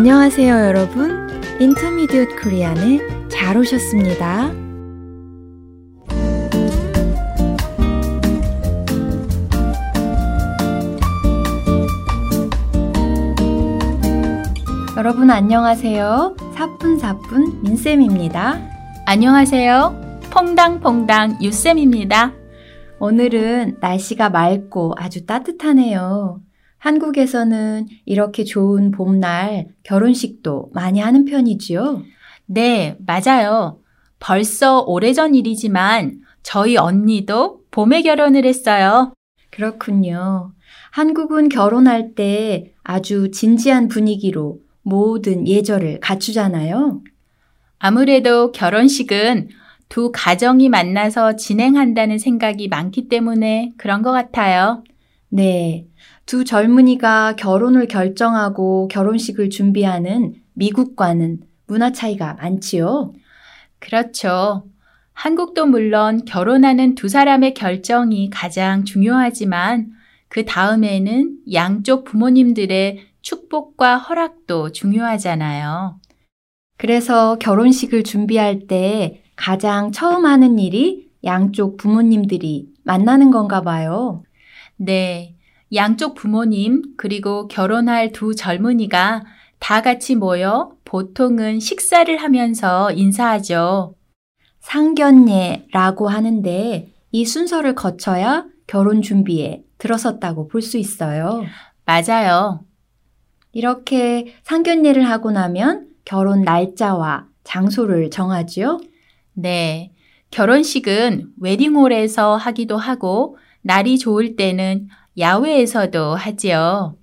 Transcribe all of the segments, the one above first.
안녕하세요, 여러분. 인터미디엇 코리안에 잘 오셨습니다. 여러분 안녕하세요. 사뿐사뿐 민쌤입니다. 안녕하세요. 퐁당퐁당 유쌤입니다. 오늘은 날씨가 맑고 아주 따뜻하네요. 한국에서는 이렇게 좋은 봄날 결혼식도 많이 하는 편이지요? 네, 맞아요. 벌써 오래전 일이지만 저희 언니도 봄에 결혼을 했어요. 그렇군요. 한국은 결혼할 때 아주 진지한 분위기로 모든 예절을 갖추잖아요. 아무래도 결혼식은 두 가정이 만나서 진행한다는 생각이 많기 때문에 그런 것 같아요. 네. 두 젊은이가 결혼을 결정하고 결혼식을 준비하는 미국과는 문화 차이가 많지요. 그렇죠. 한국도 물론 결혼하는 두 사람의 결정이 가장 중요하지만 그 다음에는 양쪽 부모님들의 축복과 허락도 중요하잖아요. 그래서 결혼식을 준비할 때 가장 처음 하는 일이 양쪽 부모님들이 만나는 건가 봐요. 네. 양쪽 부모님, 그리고 결혼할 두 젊은이가 다 같이 모여 보통은 식사를 하면서 인사하죠. 상견례라고 하는데 이 순서를 거쳐야 결혼 준비에 들어섰다고 볼 수 있어요. 맞아요. 이렇게 상견례를 하고 나면 결혼 날짜와 장소를 정하지요? 네. 결혼식은 웨딩홀에서 하기도 하고 날이 좋을 때는 야외에서도 하지요.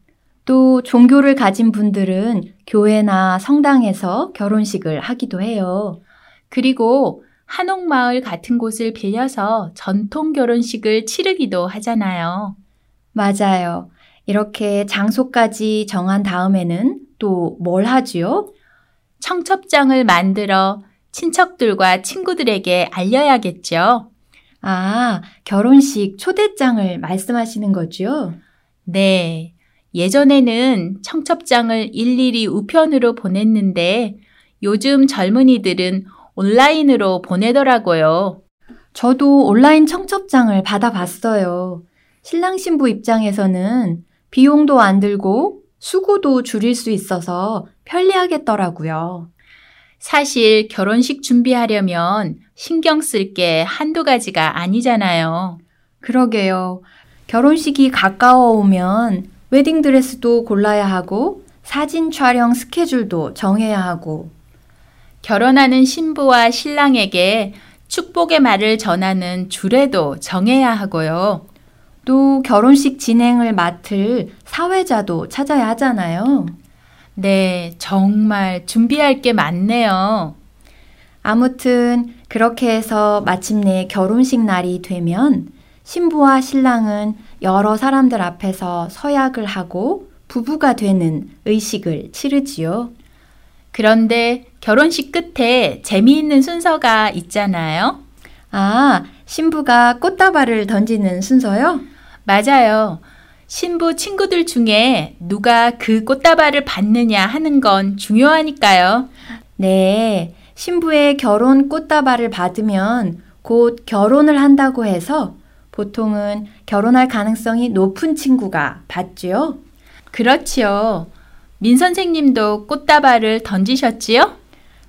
또 종교를 가진 분들은 교회나 성당에서 결혼식을 하기도 해요. 그리고 한옥마을 같은 곳을 빌려서 전통 결혼식을 치르기도 하잖아요. 맞아요. 이렇게 장소까지 정한 다음에는 또 뭘 하지요? 청첩장을 만들어 친척들과 친구들에게 알려야겠죠. 아, 결혼식 초대장을 말씀하시는 거죠? 네. 예전에는 청첩장을 일일이 우편으로 보냈는데 요즘 젊은이들은 온라인으로 보내더라고요. 저도 온라인 청첩장을 받아봤어요. 신랑 신부 입장에서는 비용도 안 들고 수고도 줄일 수 있어서 편리하겠더라고요. 사실 결혼식 준비하려면 신경 쓸 게 한두 가지가 아니잖아요. 그러게요. 결혼식이 가까워 오면 웨딩드레스도 골라야 하고 사진 촬영 스케줄도 정해야 하고 결혼하는 신부와 신랑에게 축복의 말을 전하는 주례도 정해야 하고요. 또 결혼식 진행을 맡을 사회자도 찾아야 하잖아요. 네, 정말 준비할 게 많네요. 아무튼 그렇게 해서 마침내 결혼식 날이 되면 신부와 신랑은 여러 사람들 앞에서 서약을 하고 부부가 되는 의식을 치르지요. 그런데 결혼식 끝에 재미있는 순서가 있잖아요. 아, 신부가 꽃다발을 던지는 순서요? 맞아요. 신부 친구들 중에 누가 그 꽃다발을 받느냐 하는 건 중요하니까요. 네. 신부의 결혼 꽃다발을 받으면 곧 결혼을 한다고 해서 보통은 결혼할 가능성이 높은 친구가 받지요? 그렇지요. 민 선생님도 꽃다발을 던지셨지요?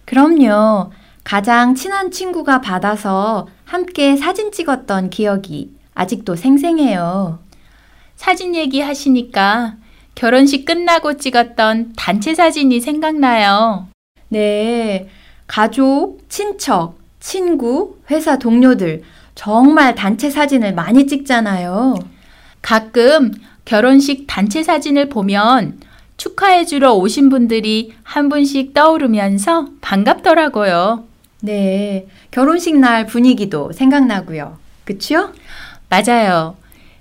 그럼요. 가장 친한 친구가 받아서 함께 사진 찍었던 기억이 아직도 생생해요. 사진 얘기 하시니까 결혼식 끝나고 찍었던 단체 사진이 생각나요. 네. 가족, 친척, 친구, 회사 동료들 정말 단체 사진을 많이 찍잖아요. 가끔 결혼식 단체 사진을 보면 축하해주러 오신 분들이 한 분씩 떠오르면서 반갑더라고요. 네. 결혼식 날 분위기도 생각나고요. 그쵸? 맞아요.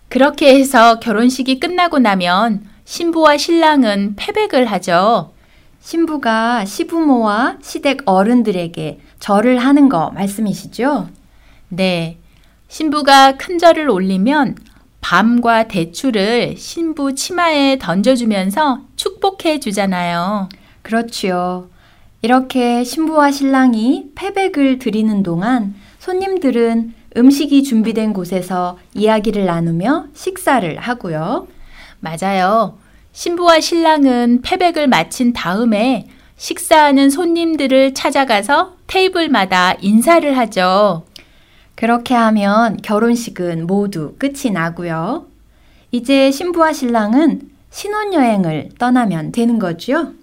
그렇게 해서 결혼식이 끝나고 나면 신부와 신랑은 패백을 하죠. 신부가 시부모와 시댁 어른들에게 절을 하는 거 말씀이시죠? 네. 신부가 큰 절을 올리면 밤과 대추를 신부 치마에 던져주면서 축복해 주잖아요. 그렇지요. 이렇게 신부와 신랑이 패백을 드리는 동안 손님들은 음식이 준비된 곳에서 이야기를 나누며 식사를 하고요. 맞아요. 신부와 신랑은 패백을 마친 다음에 식사하는 손님들을 찾아가서 테이블마다 인사를 하죠. 그렇게 하면 결혼식은 모두 끝이 나고요. 이제 신부와 신랑은 신혼여행을 떠나면 되는 거죠.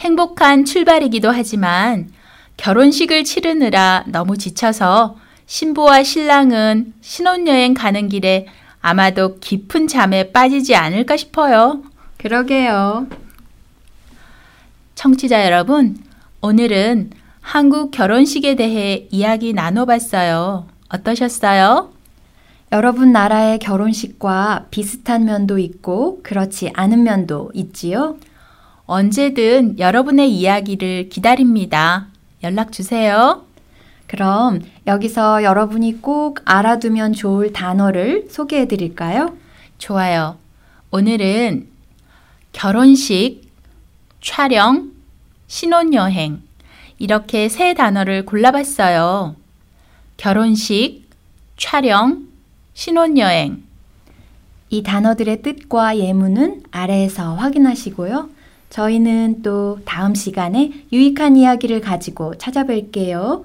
행복한 출발이기도 하지만 결혼식을 치르느라 너무 지쳐서 신부와 신랑은 신혼여행 가는 길에 아마도 깊은 잠에 빠지지 않을까 싶어요. 그러게요. 청취자 여러분, 오늘은 한국 결혼식에 대해 이야기 나눠봤어요. 어떠셨어요? 여러분 나라의 결혼식과 비슷한 면도 있고 그렇지 않은 면도 있지요? 언제든 여러분의 이야기를 기다립니다. 연락 주세요. 그럼 여기서 여러분이 꼭 알아두면 좋을 단어를 소개해 드릴까요? 좋아요. 오늘은 결혼식, 촬영, 신혼여행 이렇게 세 단어를 골라봤어요. 결혼식, 촬영, 신혼여행. 이 단어들의 뜻과 예문은 아래에서 확인하시고요. 저희는 또 다음 시간에 유익한 이야기를 가지고 찾아뵐게요.